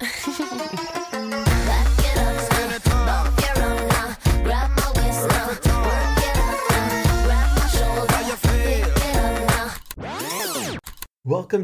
Welcome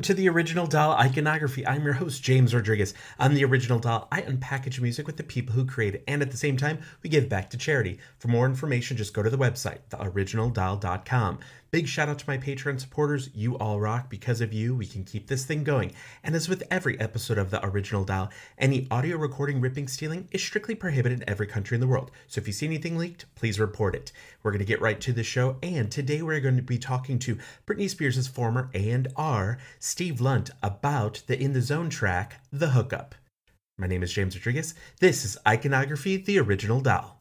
to the Original Doll Iconography. I'm your host, James Rodriguez. I'm the Original Doll, I unpackage music with the people who create it, and at the same time, we give back to charity. For more information, just go to the website, theoriginaldoll.com. Big shout out to my Patreon supporters. You all rock. Because of you, we can keep this thing going. And as with every episode of The Original Doll, any audio recording, ripping, stealing is strictly prohibited in every country in the world. So if you see anything leaked, please report it. We're going to get right to the show, and today we're going to be talking to Britney Spears' former A&R, Steve Lunt, about the In the Zone track, The Hookup. My name is James Rodriguez. This is Iconography, the original doll.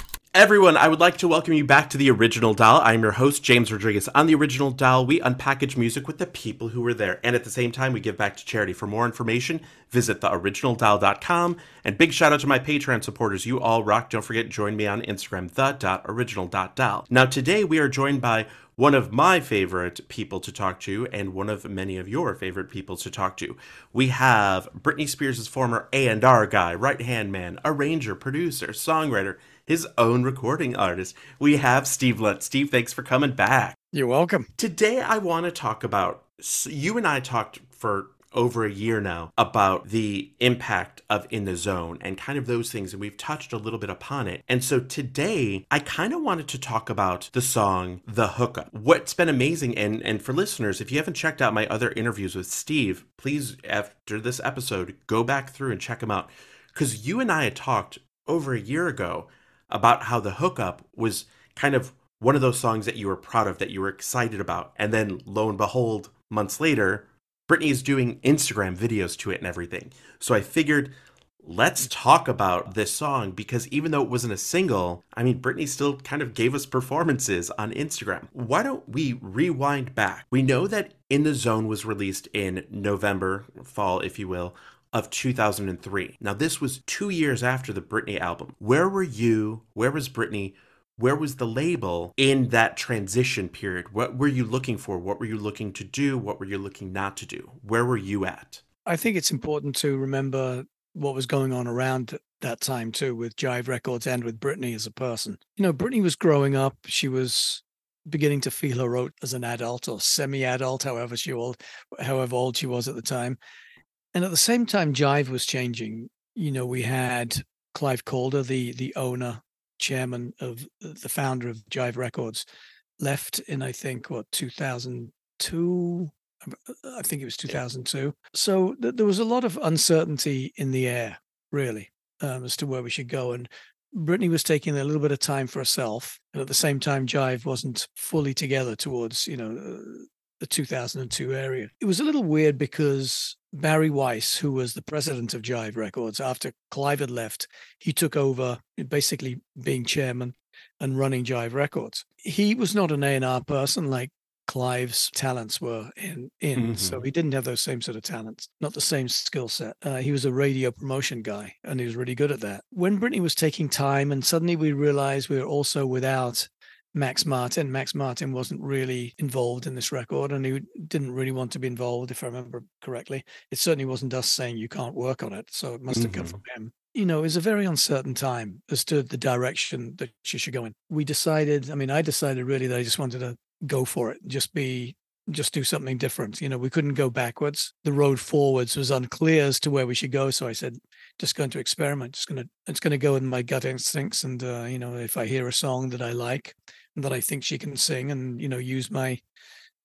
Everyone, I would like to welcome you back to The Original Doll. I'm your host, James Rodriguez. On The Original Doll, we unpackage music with the people who were there, and at the same time, we give back to charity. For more information, visit theoriginaldoll.com. And big shout out to my Patreon supporters. You all rock. Don't forget, join me on Instagram, the.original.doll. Now, today we are joined by one of my favorite people to talk to and one of many of your favorite people to talk to. We have Britney Spears' former A&R guy, right-hand man, arranger, producer, songwriter, his own recording artist. We have Steve Lunt. Steve, thanks for coming back. You're welcome. Today, I want to talk about. You and I talked for over a year now about the impact of In the Zone and kind of those things, and we've touched a little bit upon it. And so today, I kind of wanted to talk about the song The Hookup. What's been amazing, and, and for listeners, if you haven't checked out my other interviews with Steve, please, after this episode, go back through and check them out. Because you and I had talked over a year ago about how the hookup was kind of one of those songs that you were proud of, that you were excited about. And then lo and behold, months later, Britney is doing Instagram videos to it and everything. So I figured, let's talk about this song because even though it wasn't a single, I mean, Britney still kind of gave us performances on Instagram. Why don't we rewind back? We know that In the Zone was released in November, fall, if you will, of 2003. Now, this was two years after the Britney album. Where were you? Where was Britney? Where was the label in that transition period? What were you looking for? What were you looking to do? What were you looking not to do? Where were you at? I think it's important to remember what was going on around that time too with Jive Records and with Britney as a person. You know, Britney was growing up. She was beginning to feel her oat as an adult or semi-adult, however she old, however old she was at the time. And at the same time, Jive was changing. You know, we had Clive Calder, the the owner, chairman of the founder of Jive Records, left in I think what 2002. I think it was 2002. So th- there was a lot of uncertainty in the air, really, um, as to where we should go. And Britney was taking a little bit of time for herself, and at the same time, Jive wasn't fully together towards you know the 2002 area. It was a little weird because Barry Weiss, who was the president of Jive Records, after Clive had left, he took over basically being chairman and running Jive Records. He was not an A&R person like Clive's talents were in, in. Mm-hmm. so he didn't have those same sort of talents, not the same skill set. Uh, he was a radio promotion guy, and he was really good at that. When Britney was taking time, and suddenly we realized we were also without Max Martin. Max Martin wasn't really involved in this record and he didn't really want to be involved, if I remember correctly. It certainly wasn't us saying you can't work on it. So it must have mm-hmm. come from him. You know, it was a very uncertain time as to the direction that she should go in. We decided, I mean, I decided really that I just wanted to go for it, just be just do something different. You know, we couldn't go backwards. The road forwards was unclear as to where we should go. So I said, just going to experiment. Just gonna, it's going to go in my gut instincts. And uh, you know, if I hear a song that I like, that I think she can sing and you know use my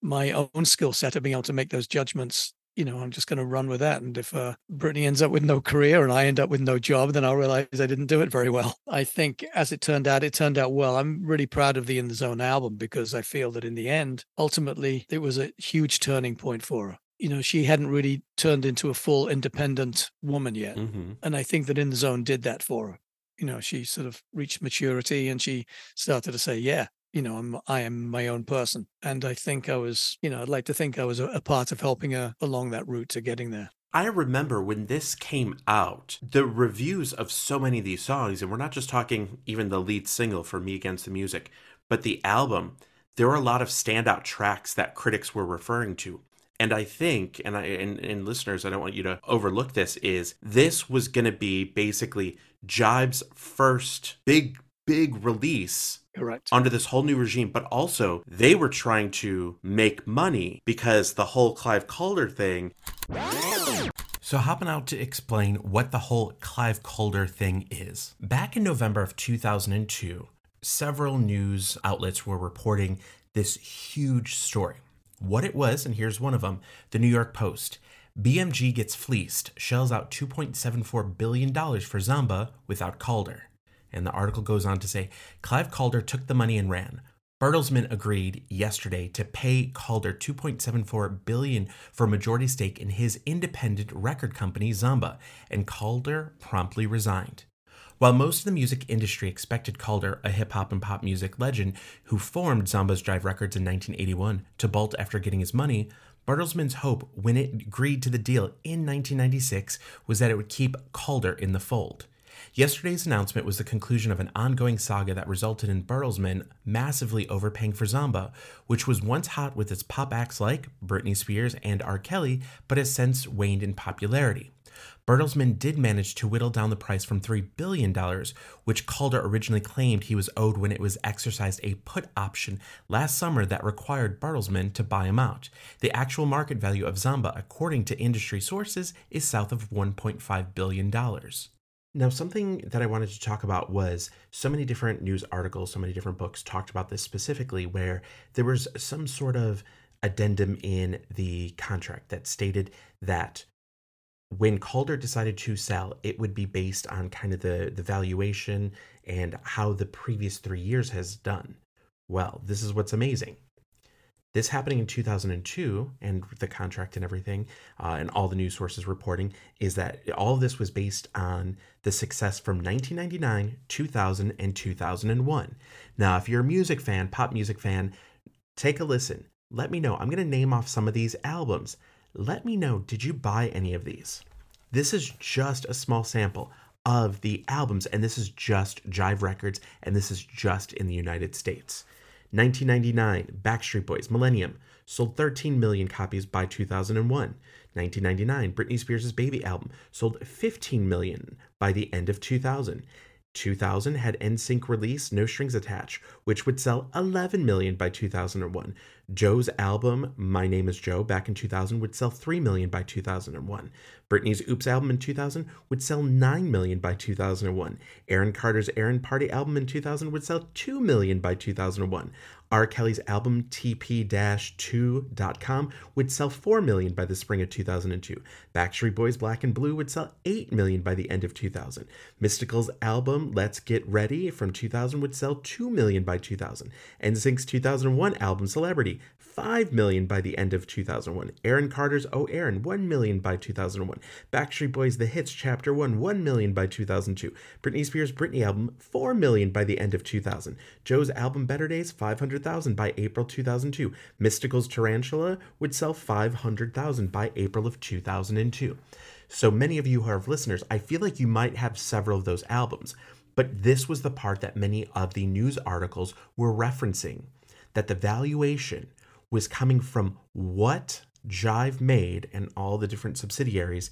my own skill set of being able to make those judgments you know I'm just going to run with that. And if uh, Britney ends up with no career and I end up with no job then I'll realize I didn't do it very well. I think as it turned out it turned out well. I'm really proud of the In the Zone album because I feel that in the end ultimately it was a huge turning point for her. You know she hadn't really turned into a full independent woman yet. Mm-hmm. and i think that in the zone did that for her. You know, she sort of reached maturity and she started to say, yeah, you know, I'm, I am my own person. And I think I was, you know, I'd like to think I was a, a part of helping her along that route to getting there. I remember when this came out, the reviews of so many of these songs, and we're not just talking even the lead single for Me Against the Music, but the album, there were a lot of standout tracks that critics were referring to. And I think, and I and, and listeners, I don't want you to overlook this, is this was gonna be basically Jive's first big, big release Correct. under this whole new regime, but also they were trying to make money because the whole Clive Calder thing. So, hopping out to explain what the whole Clive Calder thing is. Back in November of 2002, several news outlets were reporting this huge story. What it was, and here's one of them the New York Post. BMG gets fleeced, shells out $2.74 billion for Zomba without Calder. And the article goes on to say Clive Calder took the money and ran. Bertelsmann agreed yesterday to pay Calder 2.74 billion for a majority stake in his independent record company Zomba, and Calder promptly resigned. While most of the music industry expected Calder, a hip hop and pop music legend who formed Zomba's Jive Records in 1981, to bolt after getting his money, Bertelsmann's hope when it agreed to the deal in 1996 was that it would keep Calder in the fold. Yesterday's announcement was the conclusion of an ongoing saga that resulted in Bertelsmann massively overpaying for Zomba, which was once hot with its pop acts like Britney Spears and R. Kelly, but has since waned in popularity. Bertelsmann did manage to whittle down the price from $3 billion, which Calder originally claimed he was owed when it was exercised a put option last summer that required Bertelsmann to buy him out. The actual market value of Zomba, according to industry sources, is south of $1.5 billion. Now, something that I wanted to talk about was so many different news articles, so many different books talked about this specifically, where there was some sort of addendum in the contract that stated that when Calder decided to sell, it would be based on kind of the, the valuation and how the previous three years has done. Well, this is what's amazing. This happening in 2002 and the contract and everything, uh, and all the news sources reporting, is that all of this was based on the success from 1999, 2000, and 2001. Now, if you're a music fan, pop music fan, take a listen. Let me know. I'm going to name off some of these albums. Let me know, did you buy any of these? This is just a small sample of the albums, and this is just Jive Records, and this is just in the United States. 1999, Backstreet Boys, Millennium, sold 13 million copies by 2001. 1999, Britney Spears' Baby album sold 15 million by the end of 2000. 2000 had NSYNC release No Strings Attached, which would sell 11 million by 2001. Joe's album My Name is Joe back in 2000 would sell 3 million by 2001. Britney's Oops album in 2000 would sell 9 million by 2001. Aaron Carter's Aaron Party album in 2000 would sell 2 million by 2001. R. Kelly's album TP-2.com would sell 4 million by the spring of 2002. Backstreet Boys Black and Blue would sell 8 million by the end of 2000. Mystikal's album Let's Get Ready from 2000 would sell 2 million by 2000. NSYNC's 2001 album Celebrity 5 million by the end of 2001. Aaron Carter's Oh Aaron 1 million by 2001. Backstreet Boys The Hits Chapter 1 1 million by 2002. Britney Spears Britney album 4 million by the end of 2000. Joe's album Better Days 500,000 by April 2002. Mystikal's Tarantula would sell 500,000 by April of 2002. So many of you who are listeners, I feel like you might have several of those albums. But this was the part that many of the news articles were referencing that the valuation was coming from what Jive made and all the different subsidiaries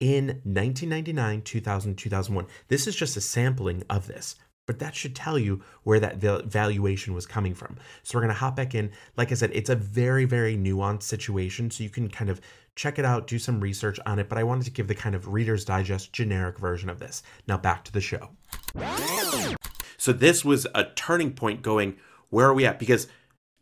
in 1999, 2000, 2001. This is just a sampling of this, but that should tell you where that valuation was coming from. So we're going to hop back in. Like I said, it's a very, very nuanced situation. So you can kind of check it out, do some research on it. But I wanted to give the kind of Reader's Digest generic version of this. Now back to the show. So this was a turning point going, where are we at? Because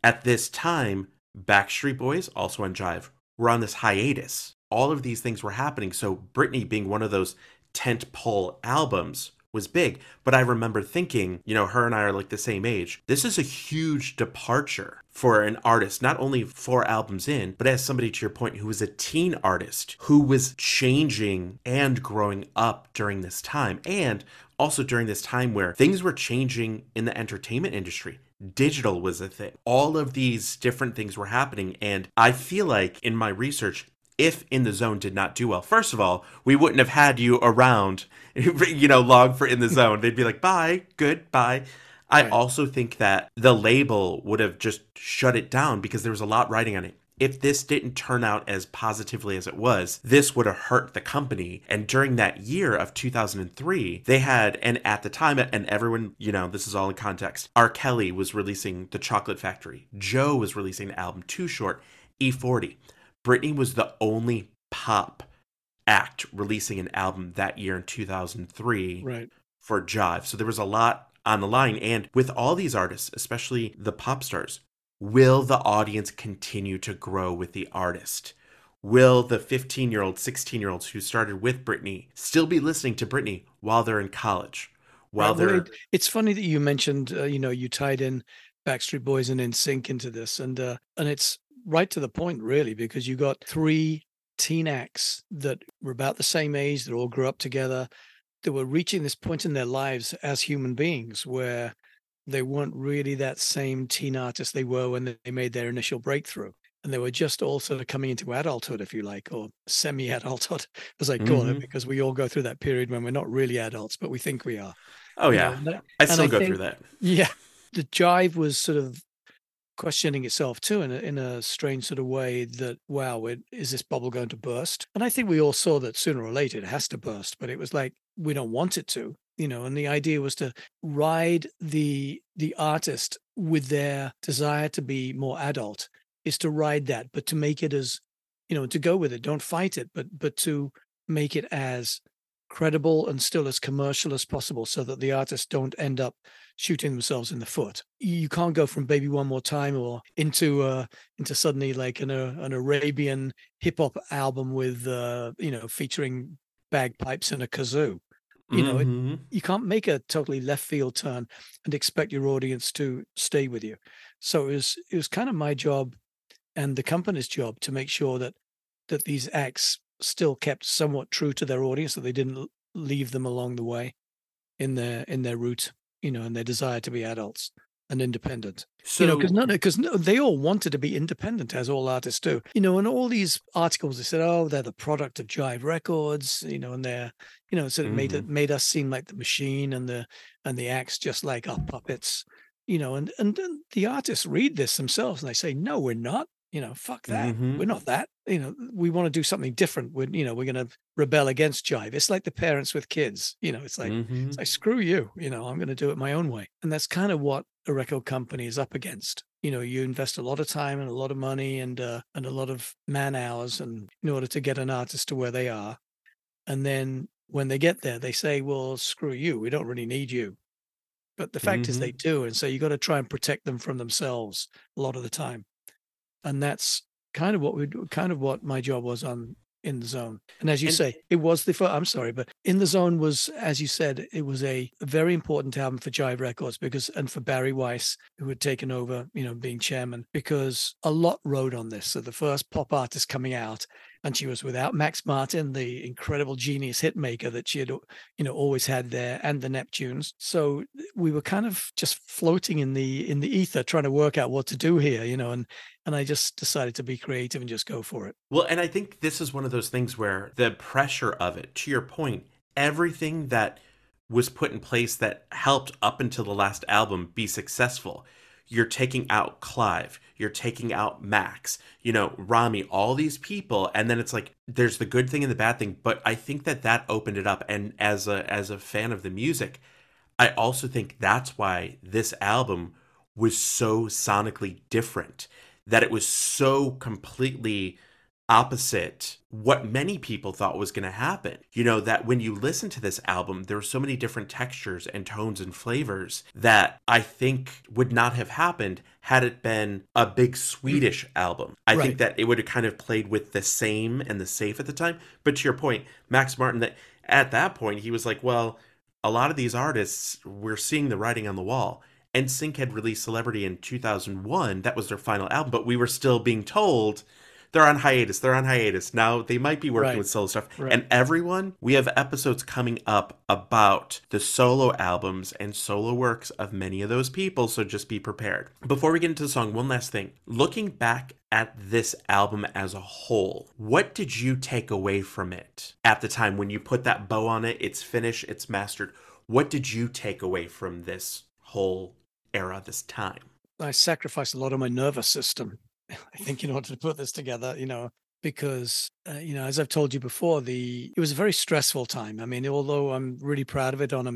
at this time, Backstreet Boys, also on Jive, were on this hiatus. All of these things were happening. So Britney being one of those tent pole albums was big. But I remember thinking, you know, her and I are like the same age. This is a huge departure for an artist, not only four albums in, but as somebody to your point who was a teen artist who was changing and growing up during this time. And also during this time where things were changing in the entertainment industry digital was a thing. All of these different things were happening. And I feel like in my research, if In the Zone did not do well, first of all, we wouldn't have had you around, you know, long for In the Zone. They'd be like, bye, good, bye. I right. also think that the label would have just shut it down because there was a lot writing on it. If this didn't turn out as positively as it was, this would have hurt the company. And during that year of 2003, they had, and at the time, and everyone, you know, this is all in context, R. Kelly was releasing The Chocolate Factory, Joe was releasing the album Too Short, E40. Britney was the only pop act releasing an album that year in 2003 right. for Jive. So there was a lot on the line. And with all these artists, especially the pop stars, will the audience continue to grow with the artist? Will the 15 year old, 16 year olds who started with Britney still be listening to Britney while they're in college? While right, they're. It's funny that you mentioned, uh, you know, you tied in Backstreet Boys and NSYNC into this. And, uh, and it's right to the point, really, because you got three teen acts that were about the same age, that all grew up together, that were reaching this point in their lives as human beings where they weren't really that same teen artist they were when they made their initial breakthrough. And they were just all sort of coming into adulthood, if you like, or semi adulthood, as I call mm-hmm. it, because we all go through that period when we're not really adults, but we think we are. Oh, yeah. Know? I still I go think, through that. Yeah. The jive was sort of questioning itself too in a, in a strange sort of way that wow it, is this bubble going to burst and i think we all saw that sooner or later it has to burst but it was like we don't want it to you know and the idea was to ride the the artist with their desire to be more adult is to ride that but to make it as you know to go with it don't fight it but but to make it as credible and still as commercial as possible so that the artists don't end up shooting themselves in the foot. You can't go from Baby One More Time or into uh into suddenly like an uh, an Arabian hip hop album with uh you know featuring bagpipes and a kazoo. You know, mm-hmm. it, you can't make a totally left field turn and expect your audience to stay with you. So it was it was kind of my job and the company's job to make sure that that these acts still kept somewhat true to their audience, that they didn't leave them along the way in their in their route you know, and their desire to be adults and independent. So, you know, because no, because no, they all wanted to be independent, as all artists do. You know, and all these articles they said, oh, they're the product of Jive Records. You know, and they're, you know, sort of mm-hmm. made it mm-hmm. made us seem like the machine and the and the acts just like our puppets. You know, and and, and the artists read this themselves and they say, no, we're not you know, fuck that. Mm-hmm. We're not that. You know, we want to do something different. We're, you know, we're going to rebel against jive. It's like the parents with kids. You know, it's like, mm-hmm. it's like screw you. You know, I'm going to do it my own way. And that's kind of what a record company is up against. You know, you invest a lot of time and a lot of money and uh, and a lot of man hours, and in order to get an artist to where they are, and then when they get there, they say, "Well, screw you. We don't really need you." But the fact mm-hmm. is, they mm-hmm. do, and so you got to try and protect them from themselves a lot of the time and that's kind of what we kind of what my job was on in the zone. And as you and, say, it was the first, I'm sorry, but in the zone was, as you said, it was a, a, very important album for Jive Records because, and for Barry Weiss, who had taken over, you know, being chairman, because a lot rode on this. So the first pop artist coming out and she was without Max Martin, the incredible genius hit maker that she had, you know, always had there, and the Neptunes. So we were kind of just floating in the in the ether, trying to work out what to do here, you know, and and I just decided to be creative and just go for it. Well, and I think this is one of those things where the pressure of it, to your point, everything that was put in place that helped up until the last album be successful you're taking out Clive, you're taking out Max, you know, Rami, all these people, and then it's like there's the good thing and the bad thing. But I think that that opened it up, and as a as a fan of the music, I also think that's why this album was so sonically different, that it was so completely opposite what many people thought was going to happen. You know, that when you listen to this album, there are so many different textures and tones and flavors that I think would not have happened had it been a big Swedish mm-hmm. album. I right. think that it would have kind of played with the same and the safe at the time. But to your point, Max Martin, that at that point, he was like, well, a lot of these artists, we're seeing the writing on the wall. NSYNC had released Celebrity in 2001. That was their final album, but we were still being told they're on hiatus. They're on hiatus. Now they might be working Right. with solo stuff. Right. And everyone, we have episodes coming up about the solo albums and solo works of many of those people, so just be prepared. Before we get into the song, one last thing. Looking back at this album as a whole, what did you take away from it at the time when you put that bow on it? It's finished, it's mastered. What did you take away from this whole era, this time? I sacrificed a lot of my nervous system, I think, in order to put this together, you know, because, uh, you know, as I've told you before, the it was a very stressful time. I mean, although I'm really proud of it on a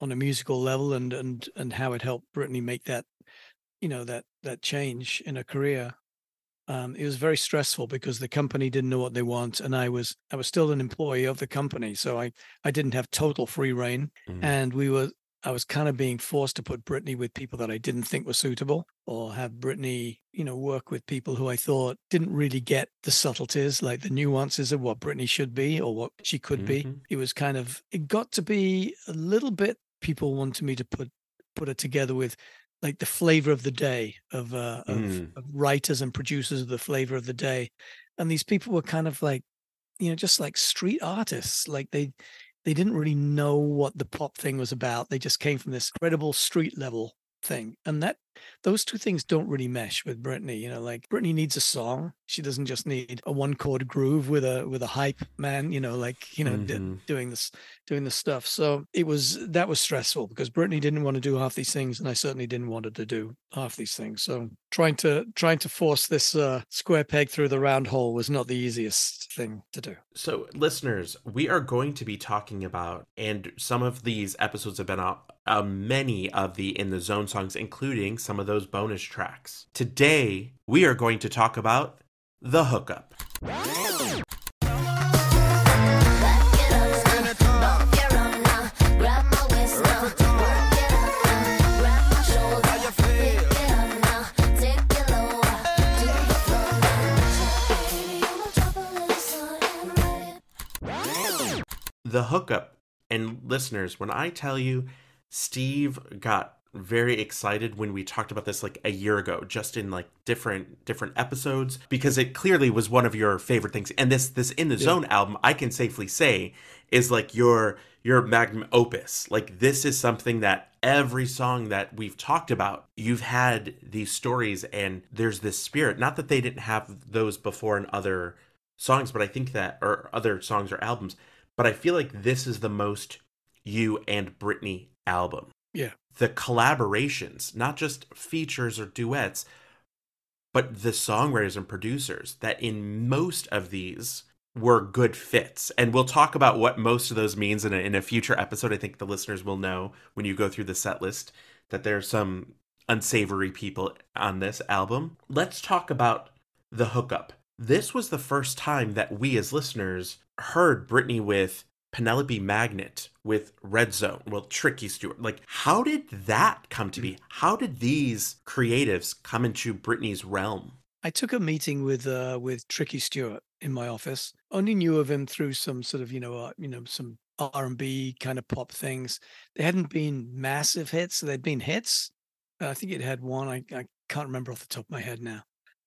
on a musical level and and and how it helped Britney make that, you know, that that change in her career. Um, it was very stressful because the company didn't know what they want, and I was I was still an employee of the company, so I I didn't have total free reign Mm. and we were I was kind of being forced to put Britney with people that I didn't think were suitable, or have Britney, you know, work with people who I thought didn't really get the subtleties, like the nuances of what Britney should be or what she could be. Mhm. It was kind of it got to be a little bit. People wanted me to put put it together with like the flavor of the day of uh, of, Mm. of writers and producers of the flavor of the day, and these people were kind of like, you know, just like street artists, like they they didn't really know what the pop thing was about. They just came from this credible street level thing. And that those two things don't really mesh with Britney. You know, like Britney needs a song. She doesn't just need a one chord groove with a with a hype man, you know, like, you know, d- Mhm. doing this doing this stuff. So it was that was stressful because Britney didn't want to do half these things and I certainly didn't want her to do half these things. So trying to trying to force this uh, square peg through the round hole was not the easiest thing to do. So, listeners, we are going to be talking about, and some of these episodes have been out, uh, many of the In the Zone songs, including some of those bonus tracks. Today, we are going to talk about The Hookup. The Hookup. And listeners, when I tell you, Steve got very excited when we talked about this like a year ago just in like different different episodes because it clearly was one of your favorite things. And this this in the zone album i can safely say is like your your magnum opus. Like this is something that every song that we've talked about you've had these stories and there's this spirit. Not that they didn't have those before in other songs but i think that or other songs or albums but i feel like this is the most you and Britney album Yeah. the collaborations, not just features or duets, but the songwriters and producers that in most of these were good fits. And we'll talk about what most of those means in a, in a future episode. I think the listeners will know when you go through the set list that there's some unsavory people on this album. Let's talk about the hookup. This was the first time that we as listeners heard Britney with Penelope Magnet with Red Zone, well, Tricky Stewart. Like, how did that come to be? How did these creatives come into Britney's realm? I took a meeting with uh, with Tricky Stewart in my office. Only knew of him through some sort of you know uh, you know some R and B kind of pop things. They hadn't been massive hits. They'd been hits. Uh, I think it had one. I, I can't remember off the top of my head now.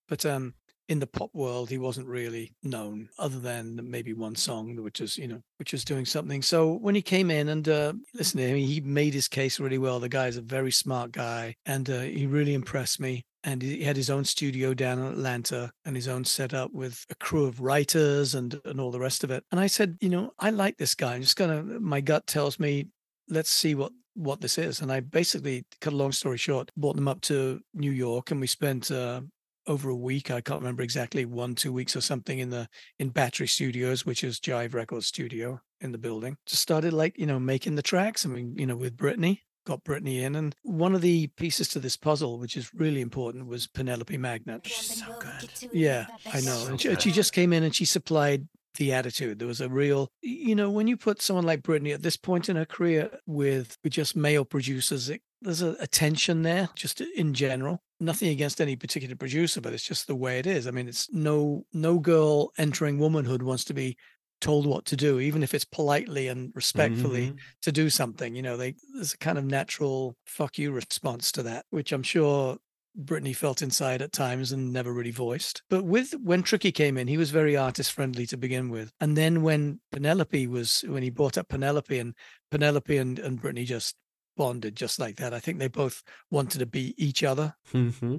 But um, in the pop world, he wasn't really known other than maybe one song, which was you know which was doing something. So when he came in and uh, listen to him, he made his case really well. The guy is a very smart guy, and uh, he really impressed me and he had his own studio down in Atlanta and his own setup with a crew of writers and and all the rest of it. And I said, you know, I like this guy. I'm just gonna. My gut tells me, let's see what what this is. And I basically, cut a long story short, brought them up to New York, and we spent. Uh, over a week, I can't remember exactly one, two weeks or something in the in Battery Studios, which is Jive Records studio in the building. Just started like, you know, making the tracks. I mean, you know, with Britney, got Britney in. And one of the pieces to this puzzle, which is really important, was Penelope Magnet. She's so good. Yeah, I know. So And she, she just came in and she supplied the attitude. There was a real, you know, when you put someone like Britney at this point in her career with, with just male producers, it, there's a, a tension there, just in general. Nothing against any particular producer, but it's just the way it is. I mean, it's no no girl entering womanhood wants to be told what to do, even if it's politely and respectfully Mhm. to do something. You know, they there's a kind of natural fuck you response to that, which I'm sure Britney felt inside at times and never really voiced. But with when Tricky came in, he was very artist friendly to begin with. And then when Penelope was when he brought up Penelope and Penelope and, and Britney just bonded just like that. I think they both wanted to be each other. Mm-hmm.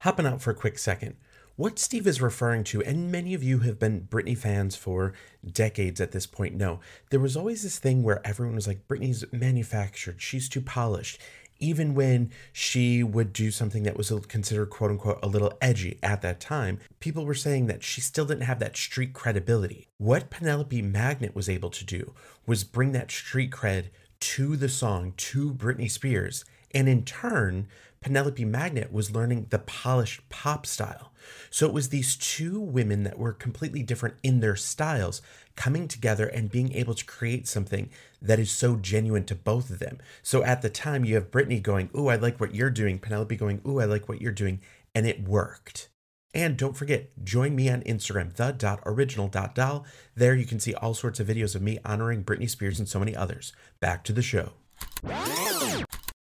Hopping out for a quick second. What Steve is referring to, and many of you have been Britney fans for decades at this point, know there was always this thing where everyone was like, Britney's manufactured, she's too polished. Even when she would do something that was considered quote unquote a little edgy at that time, people were saying that she still didn't have that street credibility. What Penelope Magnet was able to do was bring that street cred to the song, to Britney Spears, and in turn, Penelope Magnet was learning the polished pop style. So it was these two women that were completely different in their styles coming together and being able to create something that is so genuine to both of them. So at the time, you have Britney going, Ooh, I like what you're doing. Penelope going, Ooh, I like what you're doing. And it worked. And don't forget, join me on Instagram, the.original.doll. There you can see all sorts of videos of me honoring Britney Spears and so many others. Back to the show.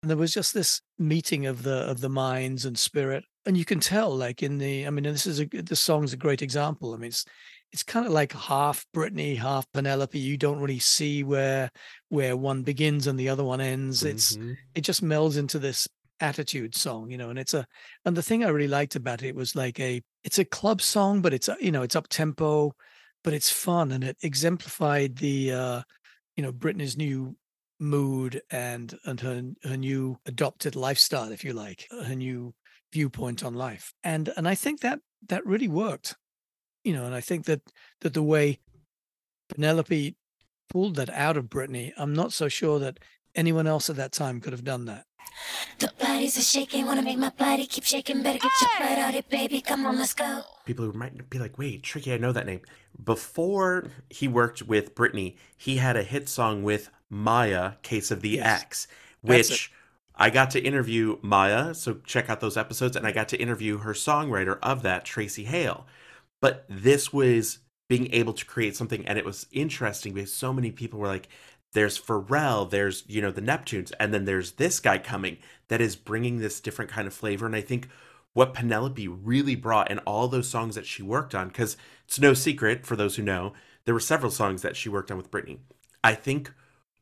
And there was just this meeting of the of the minds and spirit, and you can tell, like in the, I mean, this is a the song's a great example. I mean, it's it's kind of like half Britney, half Penelope. You don't really see where where one begins and the other one ends. It's Mhm. it just melds into this attitude song, you know. And it's a and the thing I really liked about it was like a it's a club song, but it's you know it's up tempo, but it's fun and it exemplified the uh you know Britney's new mood and and her her new adopted lifestyle, if you like, her new viewpoint on life. And and I think that that really worked, you know. And I think that that the way Penelope pulled that out of Britney I'm not so sure that anyone else at that time could have done that. The bodies are shaking, wanna make my body keep shaking. Better get your butt out it, baby. Come on, let's go. people who might be like, wait, Tricky, I know that name. Before he worked with Britney, he had a hit song with Mya, Case of the Yes. X, which I got to interview Mya. So check out those episodes. And I got to interview her songwriter of that, Traci Hale. But this was being able to create something. And it was interesting because so many people were like, there's Pharrell, there's, you know, the Neptunes, and then there's this guy coming that is bringing this different kind of flavor. And I think what Penelope really brought in all those songs that she worked on, because it's no secret for those who know, there were several songs that she worked on with Britney. I think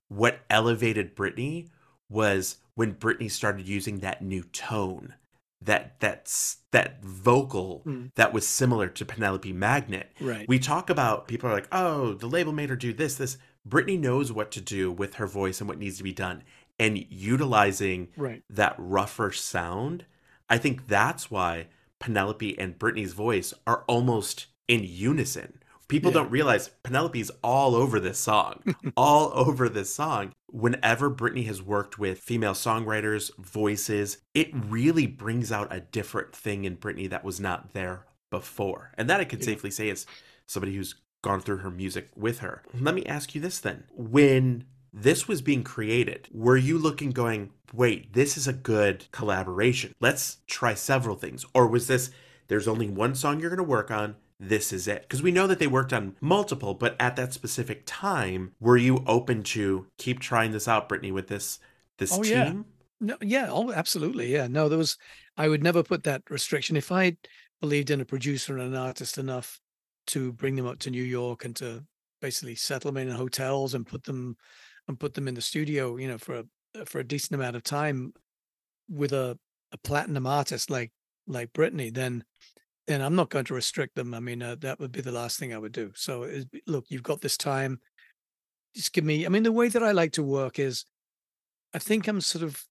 what elevated Britney was when Britney started using that new tone, that that's that vocal Mm. that was similar to Penelope Magnet. Right. We talk about people are like, oh, the label made her do this, this. Britney knows what to do with her voice and what needs to be done. And utilizing right. that rougher sound, I think that's why Penelope and Britney's voice are almost in unison. People Yeah. don't realize Penelope's all over this song, all over this song. Whenever Britney has worked with female songwriters, voices, it really brings out a different thing in Britney that was not there before. And that I could Yeah. safely say is somebody who's gone through her music with her. Mm-hmm. Let me ask you this then. When this was being created, were you looking going, wait, this is a good collaboration? Let's try several things. Or was this, there's only one song you're going to work on, this is it? Because we know that they worked on multiple, but at that specific time, were you open to keep trying this out, Britney, with this this Oh, team? yeah. No, yeah, oh, absolutely. Yeah. No, there was, I would never put that restriction. If I believed in a producer and an artist enough to bring them up to New York and to basically settle them in hotels and put them and put them in the studio, you know, for a for a decent amount of time with a, a platinum artist like like Britney, then then I'm not going to restrict them. I mean, uh, that would be the last thing I would do. So, look, you've got this time. Just give me. I mean, the way that I like to work is, I think I'm sort of.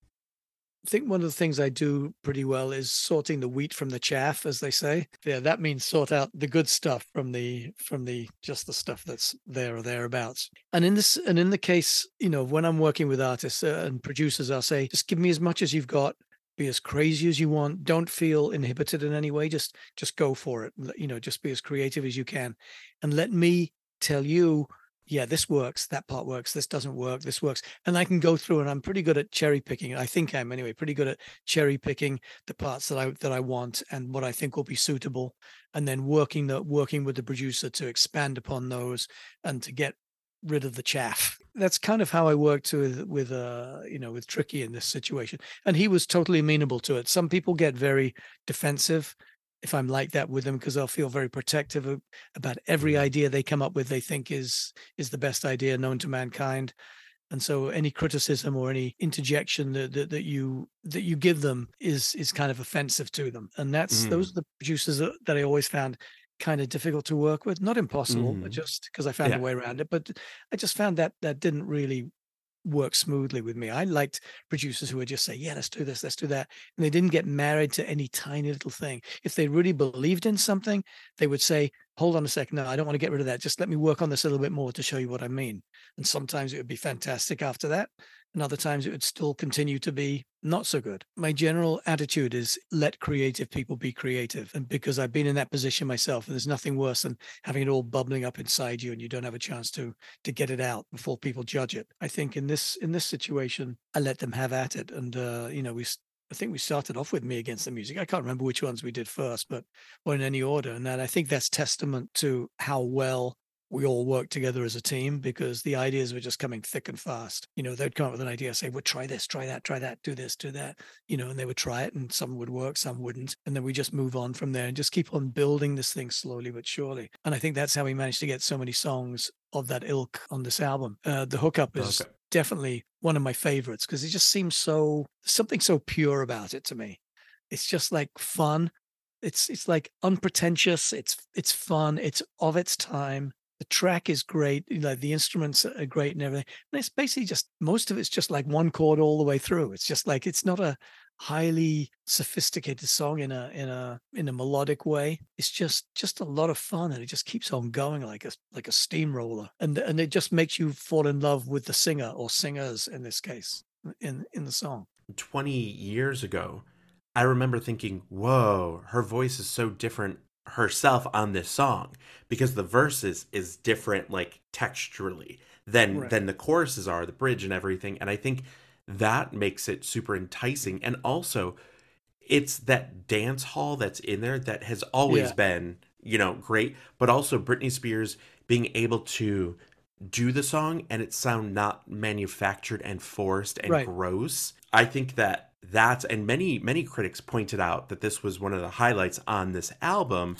I think one of the things I do pretty well is sorting the wheat from the chaff, as they say. Yeah, that means sort out the good stuff from the from the just the stuff that's there or thereabouts. And in this and in the case, you know, when I'm working with artists uh, and producers, I'll say, just give me as much as you've got. Be as crazy as you want. Don't feel inhibited in any way. Just just go for it. You know, just be as creative as you can, and let me tell you yeah, this works, that part works, this doesn't work, this works. And I can go through and I'm pretty good at cherry picking. I think I'm anyway, pretty good at cherry picking the parts that I that I want and what I think will be suitable. And then working the working with the producer to expand upon those and to get rid of the chaff. That's kind of how I worked with with uh you know with Tricky in this situation, and he was totally amenable to it. Some people get very defensive if I'm like that with them because they'll feel very protective of, about every Mm-hmm. idea they come up with. They think is is the best idea known to mankind, and so any criticism or any interjection that that, that you that you give them is is kind of offensive to them. And that's those are the producers that I always found kind of difficult to work with. Not impossible, but Mhm. just because I found Yeah. a way around it. But I just found that that didn't really work smoothly with me. I liked producers who would just say, "Yeah, let's do this, let's do that," and they didn't get married to any tiny little thing. If they really believed in something, they would say, "Hold on a second, no, I don't want to get rid of that. Just let me work on this a little bit more to show you what I mean." And sometimes it would be fantastic after that, and other times it would still continue to be not so good. My general attitude is let creative people be creative, and because I've been in that position myself, and there's nothing worse than having it all bubbling up inside you and you don't have a chance to to get it out before people judge it. I think in this in this situation, I let them have at it, and uh, you know we. I think we started off with me against the music. I can't remember which ones we did first, but or in any order. And I think that's testament to how well we all work together as a team because the ideas were just coming thick and fast. You know, they'd come up with an idea, say, well, try this, try that, try that, do this, do that, you know, and they would try it and some would work, some wouldn't. And then we just move on from there and just keep on building this thing slowly but surely. And I think that's how we managed to get so many songs of that ilk on this album. Uh, the hookup is Okay. definitely one of my favorites because it just seems so something so pure about it to me. It's just like fun. It's it's like unpretentious. It's it's fun. It's of its time. The track is great. you know, the instruments are great and everything. And it's basically just most of it's just like one chord all the way through. It's just like it's not a highly sophisticated song in a in a in a melodic way. It's just just a lot of fun and it just keeps on going like a like a steamroller. And and it just makes you fall in love with the singer or singers in this case in in the song. 20 years ago, I remember thinking, whoa, her voice is so different herself on this song because the verses is different like texturally than Right. than the choruses are, the bridge and everything. And I think that makes it super enticing. And also it's that dance hall that's in there that has always Yeah. been, you know, great, but also Britney Spears being able to do the song and it sound not manufactured and forced and Right. gross. I think that that's and many many critics pointed out that this was one of the highlights on this album.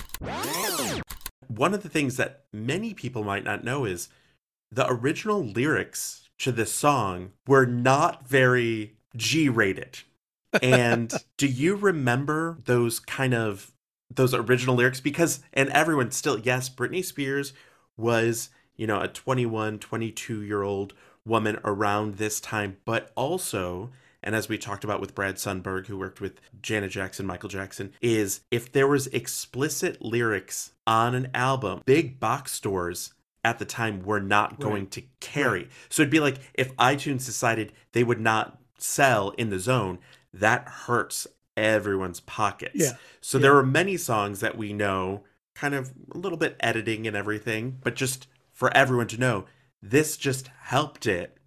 One of the things that many people might not know is the original lyrics to this song were not very G rated. And do you remember those kind of those original lyrics because and everyone still yes, Britney Spears was, you know, a 21, 22 year old woman around this time, but also and as we talked about with Brad Sundberg, who worked with Janet Jackson, Michael Jackson, is if there was explicit lyrics on an album, big box stores at the time were not going to carry. So it'd be like if iTunes decided they would not sell in the zone, that hurts everyone's pockets. Yeah. So there are many songs that we know, kind of a little bit editing and everything, but just for everyone to know, this just helped it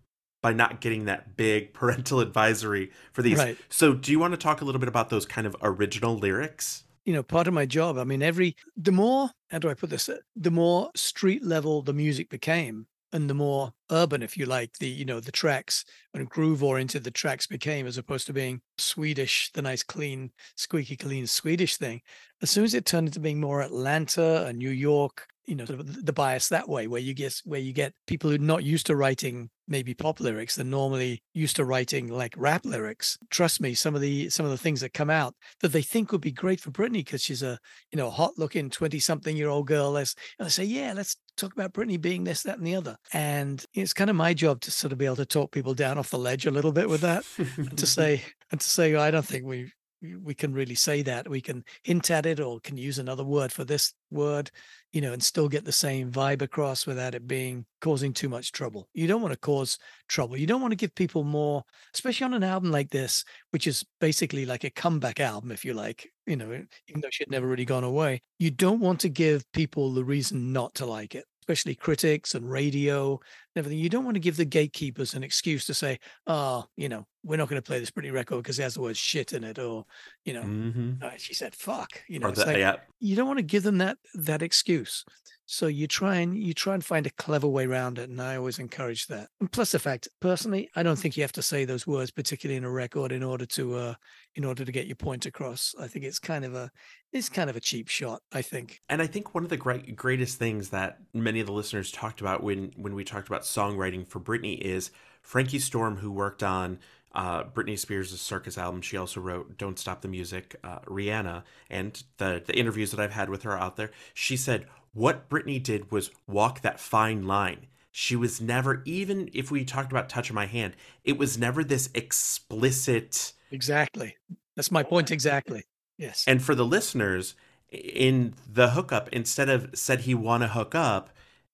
by not getting that big parental advisory for these. Right. So do you want to talk a little bit about those kind of original lyrics? you know part of my job i mean every the more how do i put this the more street level the music became and the more urban if you like the you know the tracks and groove oriented the tracks became as opposed to being swedish the nice clean squeaky clean swedish thing as soon as it turned into being more atlanta and new york you know sort of the bias that way where you get where you get people who are not used to writing maybe pop lyrics they're normally used to writing like rap lyrics. Trust me some of the some of the things that come out that they think would be great for Britney because she's a you know hot looking 20 something year old girl let's and I say yeah let's talk about Britney being this that and the other. And it's kind of my job to sort of be able to talk people down off the ledge a little bit with that and to say and to say I don't think we we can really say that we can hint at it or can use another word for this word you know and still get the same vibe across without it being causing too much trouble. You don't want to cause trouble. You don't want to give people more especially on an album like this which is basically like a comeback album if you like you know even though she had never really gone away. You don't want to give people the reason not to like it especially critics and radio and everything. You don't want to give the gatekeepers an excuse to say, "Oh, you know, we're not going to play this Britney record because it has the word shit in it," or you know, hmm uh, she said "fuck." You know, it's the, like yeah, you don't want to give them that that excuse. So you try and you try and find a clever way around it, and I always encourage that. And plus the fact, personally, I don't think you have to say those words, particularly in a record, in order to uh in order to get your point across. I think it's kind of a it's kind of a cheap shot. I think. And I think one of the great greatest things that many of the listeners talked about when when we talked about songwriting for Britney is Frankie Storm, who worked on uh, Britney Spears' Circus album. She also wrote "Don't Stop the Music." Uh, Rihanna, and the the interviews that I've had with her out there, she said what Britney did was walk that fine line. She was never even if we talked about touching my hand, it was never this explicit. Exactly. That's my point. Exactly. Yes. And for the listeners, in the hookup, instead of said he wanna hook up,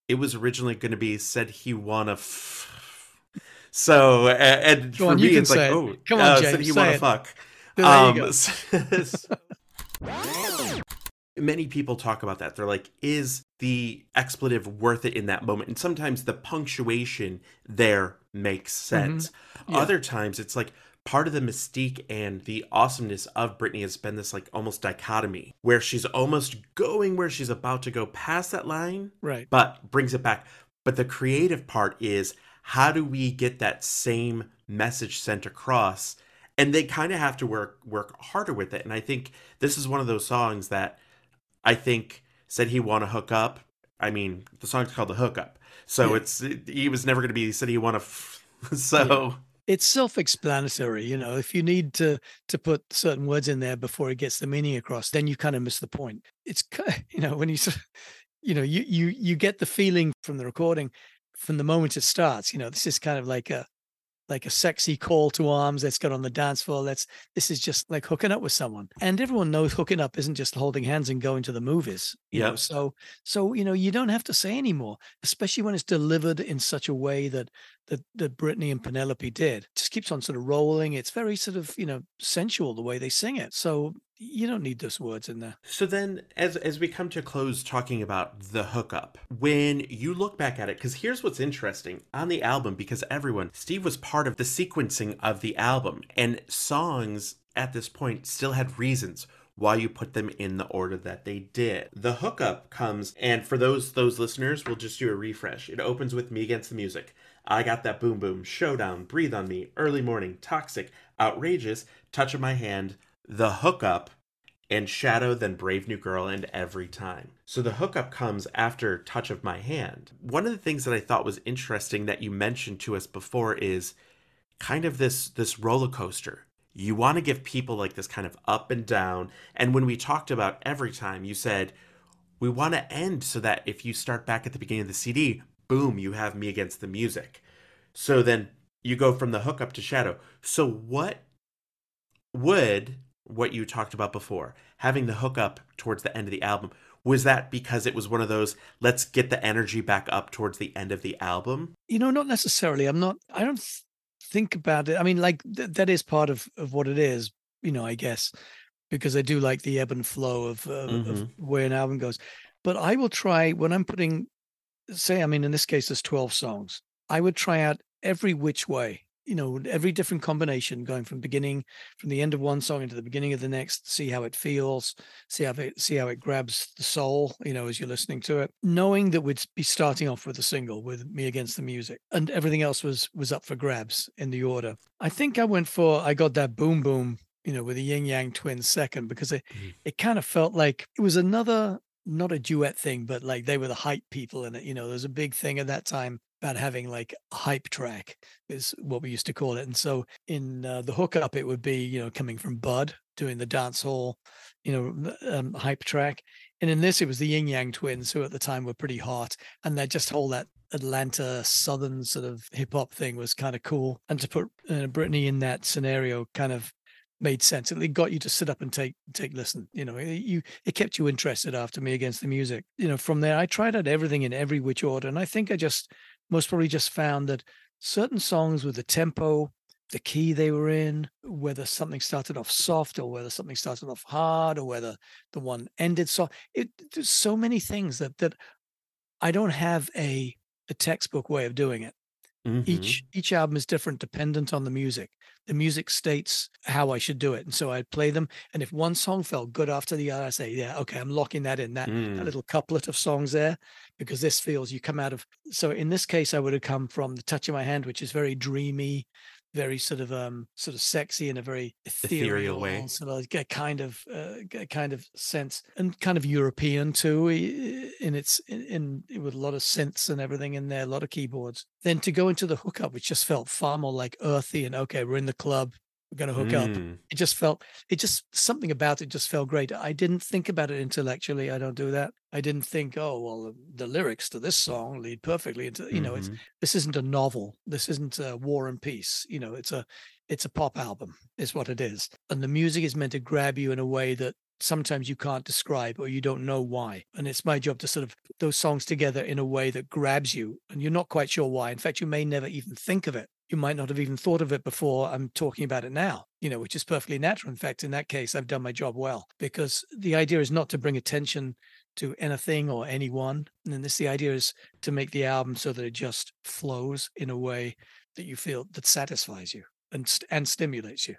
it was originally going to be said he wanna. F- so and Go for on, you me, it's like, it. oh, Come on, uh, James, he say wanna fuck. There you go. so- many people talk about that. They're like, is the expletive worth it in that moment? And sometimes the punctuation there makes sense. Mm-hmm. Yeah. Other times it's like part of the mystique and the awesomeness of Britney has been this like almost dichotomy where she's almost going where she's about to go past that line, Right. but brings it back. But the creative part is how do we get that same message sent across? And they kind of have to work work harder with it. And I think this is one of those songs that I think said he want to hook up. I mean, the song's called the hookup, so Yeah. it's he was never going to be he said he want to. F- so it's self-explanatory you know if you need to to put certain words in there before it gets the meaning across then you kind of miss the point it's you know when you you know you you you get the feeling from the recording from the moment it starts you know this is kind of like a like a sexy call to arms let's get on the dance floor let's this is just like hooking up with someone and everyone knows hooking up isn't just holding hands and going to the movies you know so so you know you don't have to say anymore especially when it's delivered in such a way that that that Britney and Penelope did. It just keeps on sort of rolling. It's very sort of, you know, sensual the way they sing it. So you don't need those words in there. So then, as as we come to close, talking about the hookup, when you look back at it, because here's what's interesting on the album, because everyone, Steve was part of the sequencing of the album, and songs at this point still had reasons why you put them in the order that they did. The hookup comes, and for those those listeners, we'll just do a refresh. It opens with "Me Against the Music." I got that boom boom, showdown, breathe on me, early morning, toxic, outrageous, touch of my hand, the hookup, and Shadow, then Brave New Girl, and Every Time. So the hookup comes after Touch of My Hand. One of the things that I thought was interesting that you mentioned to us before is kind of this this roller coaster. You want to give people like this kind of up and down. And when we talked about Every Time, you said we want to end so that if you start back at the beginning of the CD, boom, you have me against the music. So then you go from the hookup to Shadow. So what would what you talked about before, having the hookup towards the end of the album, was that because it was one of those let's get the energy back up towards the end of the album? You know, not necessarily. I'm not I don't think about it. I mean, like th- that is part of of what it is, you know, I guess, because I do like the ebb and flow of, uh, of Mhm. where an album goes. But I will try when I'm putting say, I mean, in this case, there's 12 songs. I would try out every which way, you know, every different combination going from beginning, from the end of one song into the beginning of the next, see how it feels, see how it, see how it grabs the soul, you know, as you're listening to it, knowing that we'd be starting off with a single with me against the music and everything else was, was up for grabs in the order. I think I went for, I got that boom, boom, you know, with the Ying Yang twins second, because it, Mhm. it kind of felt like it was another not a duet thing, but like they were the hype people in it. You know, there's a big thing at that time about having like a hype track is what we used to call it. And so in uh, the hookup, it would be, you know, coming from Bud doing the dance hall, you know, um, hype track. And in this, it was the Ying Yang twins who at the time were pretty hot. And that just whole that Atlanta Southern sort of hip hop thing was kind of cool. And to put uh, Britney in that scenario kind of made sense. It got you to sit up and take take listen. You know, it- you it kept you interested after me against the music. You know, from there I tried out everything in every which order, and I think I just most probably just found that certain songs with the tempo, the key they were in, whether something started off soft or whether something started off hard or whether the one ended soft. It there's so many things that that I don't have a a textbook way of doing it. Mhm. Each each album is different dependent on the music. The music states how I should do it. And so I'd play them. And if one song felt good after the other, I say, yeah, okay, I'm locking that in. That, Mm. that little couplet of songs there, because this feels you come out of so in this case, I would have come from the touch of my hand, which is very dreamy, very sort of um sort of sexy in a very Ethereal ethereal, way. sort of like a kind of uh, a kind of sense and kind of European too in its in, in with a lot of synths and everything in there, a lot of keyboards. Then to go into the hookup, which just felt far more like earthy and okay, we're in the club, we're gonna hook up. Mm. It just felt it just something about it just felt great. I didn't think about it intellectually. I don't do that. I didn't think, oh well, the lyrics to this song lead perfectly into you know it's Mhm. this isn't a novel this isn't a war and peace you know it's a it's a pop album is what it is and the music is meant to grab you in a way that sometimes you can't describe or you don't know why and it's my job to sort of put those songs together in a way that grabs you and you're not quite sure why in fact you may never even think of it you might not have even thought of it before i'm talking about it now you know which is perfectly natural in fact in that case i've done my job well because the idea is not to bring attention to anything or anyone and then this the idea is to make the album so that it just flows in a way that you feel that satisfies you and and stimulates you.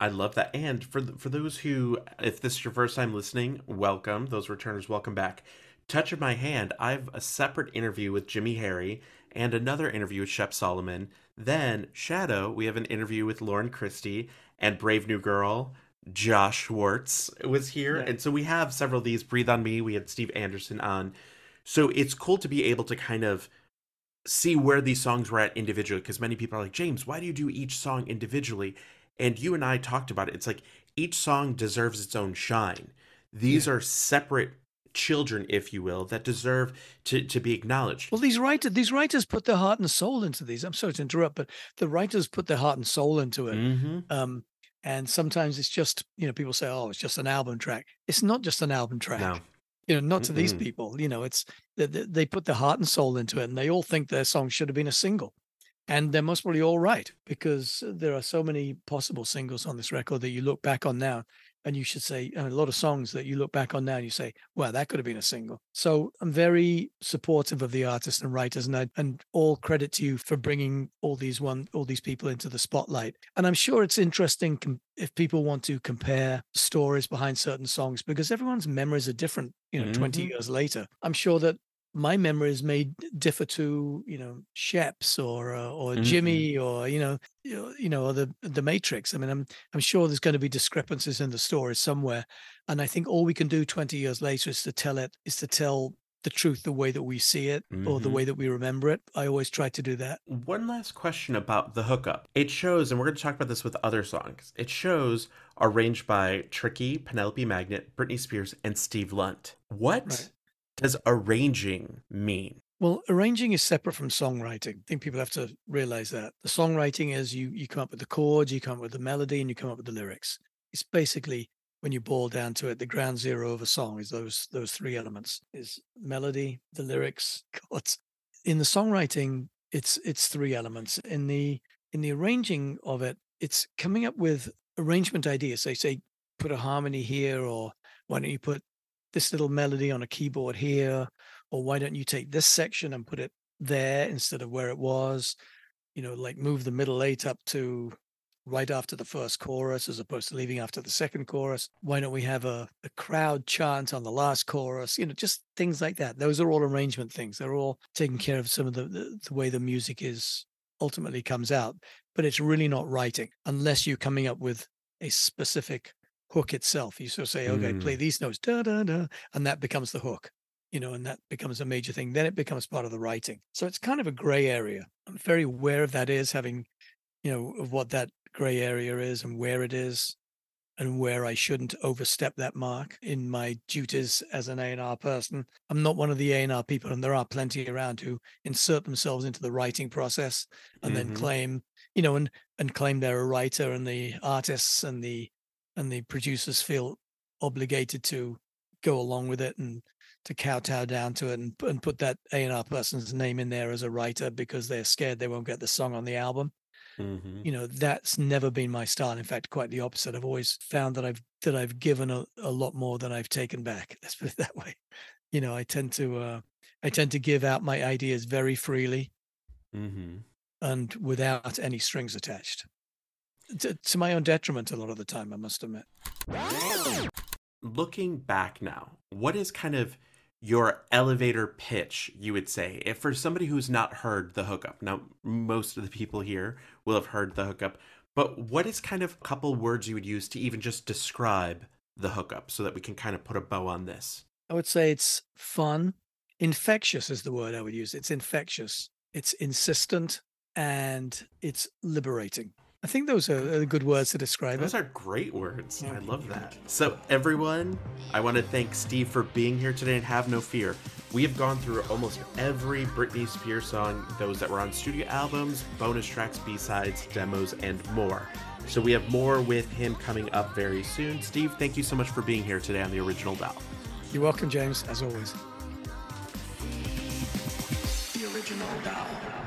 I love that. And for for those who, if this is your first time listening, welcome. Those returners, welcome back. Touch of my hand. I've a separate interview with Jimmy Harry and another interview with Shep Solomon. Then Shadow, we have an interview with Lauren Christy and Brave New Girl. Josh Schwartz was here, Yeah. and so we have several of these. Breathe on Me. We had Steve Anderson on. So it's cool to be able to kind of see where these songs were at individually because many people are like james why do you do each song individually and you and i talked about it it's like each song deserves its own shine these are separate children if you will that deserve to, to be acknowledged Well, these writers these writers put their heart and soul into these. I'm sorry to interrupt, but the writers put their heart and soul into it. hmm Um, and sometimes it's just you know people say, oh, it's just an album track. It's not just an album track. no You know, not to these Mm-mm. people. You know, it's they, they they put their heart and soul into it, and they all think their song should have been a single. And they're most probably all right because there are so many possible singles on this record that you look back on now and you should say a lot of songs that you look back on now and you say, well, that could have been a single. So I'm very supportive of the artists and writers and I, and all credit to you for bringing all these one all these people into the spotlight. And I'm sure it's interesting com- if people want to compare stories behind certain songs because everyone's memories are different, you know, 20 Mhm. years later. I'm sure that my memories may differ to you know Sheps or uh, or Mhm. Jimmy or you know you know, or the the Matrix. I mean, I'm I'm sure there's going to be discrepancies in the story somewhere, and I think all we can do 20 years later is to tell it is to tell the truth the way that we see it or the Mhm. way that we remember it. I always try to do that. One last question about the hookup. It shows, and we're going to talk about this with other songs. It shows arranged by Tricky, Penelope Magnet, Britney Spears, and Steve Lunt. What Right. Does arranging mean? Well, arranging is separate from songwriting. I think people have to realize that. The songwriting is you you come up with the chords, you come up with the melody, and you come up with the lyrics. It's basically when you boil down to it, the ground zero of a song is those those three elements: is melody, the lyrics, chords. In the songwriting, it's it's three elements. In the in the arranging of it, it's coming up with arrangement ideas. They say put a harmony here, or why don't you put this little melody on a keyboard here, or why don't you take this section and put it there instead of where it was? You know, like move the middle eight up to right after the first chorus as opposed to leaving after the second chorus. Why don't we have a, a crowd chant on the last chorus? You know, just things like that. Those are all arrangement things. They're all taking care of some of the, the, the way the music is ultimately comes out. But it's really not writing unless you're coming up with a specific hook itself. You sort of say, okay, Mm. play these notes, da da da, and that becomes the hook you know, and that becomes a major thing. Then it becomes part of the writing. So it's kind of a gray area. I'm very aware of that is having, you know, of what that gray area is and where it is and where I shouldn't overstep that mark in my duties as an A&R person. I'm not one of the A&R people, and there are plenty around who insert themselves into the writing process and then Mhm. claim, you know, and and claim they're a writer, and the artists and the and the producers feel obligated to go along with it and to kowtow down to it and, and put that A&R person's name in there as a writer because they're scared they won't get the song on the album. Mhm. You know, that's never been my style. In fact, quite the opposite. I've always found that I've that I've given a, a lot more than I've taken back. Let's put it that way. You know, I tend to uh, I tend to give out my ideas very freely Mm-hmm. and without any strings attached. To, to my own detriment, a lot of the time, I must admit. Looking back now, what is kind of your elevator pitch, you would say, if for somebody who's not heard the hookup? Now, most of the people here will have heard the hookup, but what is kind of a couple words you would use to even just describe the hookup so that we can kind of put a bow on this? I would say it's fun. Infectious is the word I would use. It's infectious, it's insistent, and it's liberating. I think those are are good words to describe Those it. are great words. I love that. So, everyone, I want to thank Steve for being here today and have no fear. We have gone through almost every Britney Spears song, those that were on studio albums, bonus tracks, B sides, demos, and more. So, we have more with him coming up very soon. Steve, thank you so much for being here today on the Original Doll. You're welcome, James, as always. The original doll.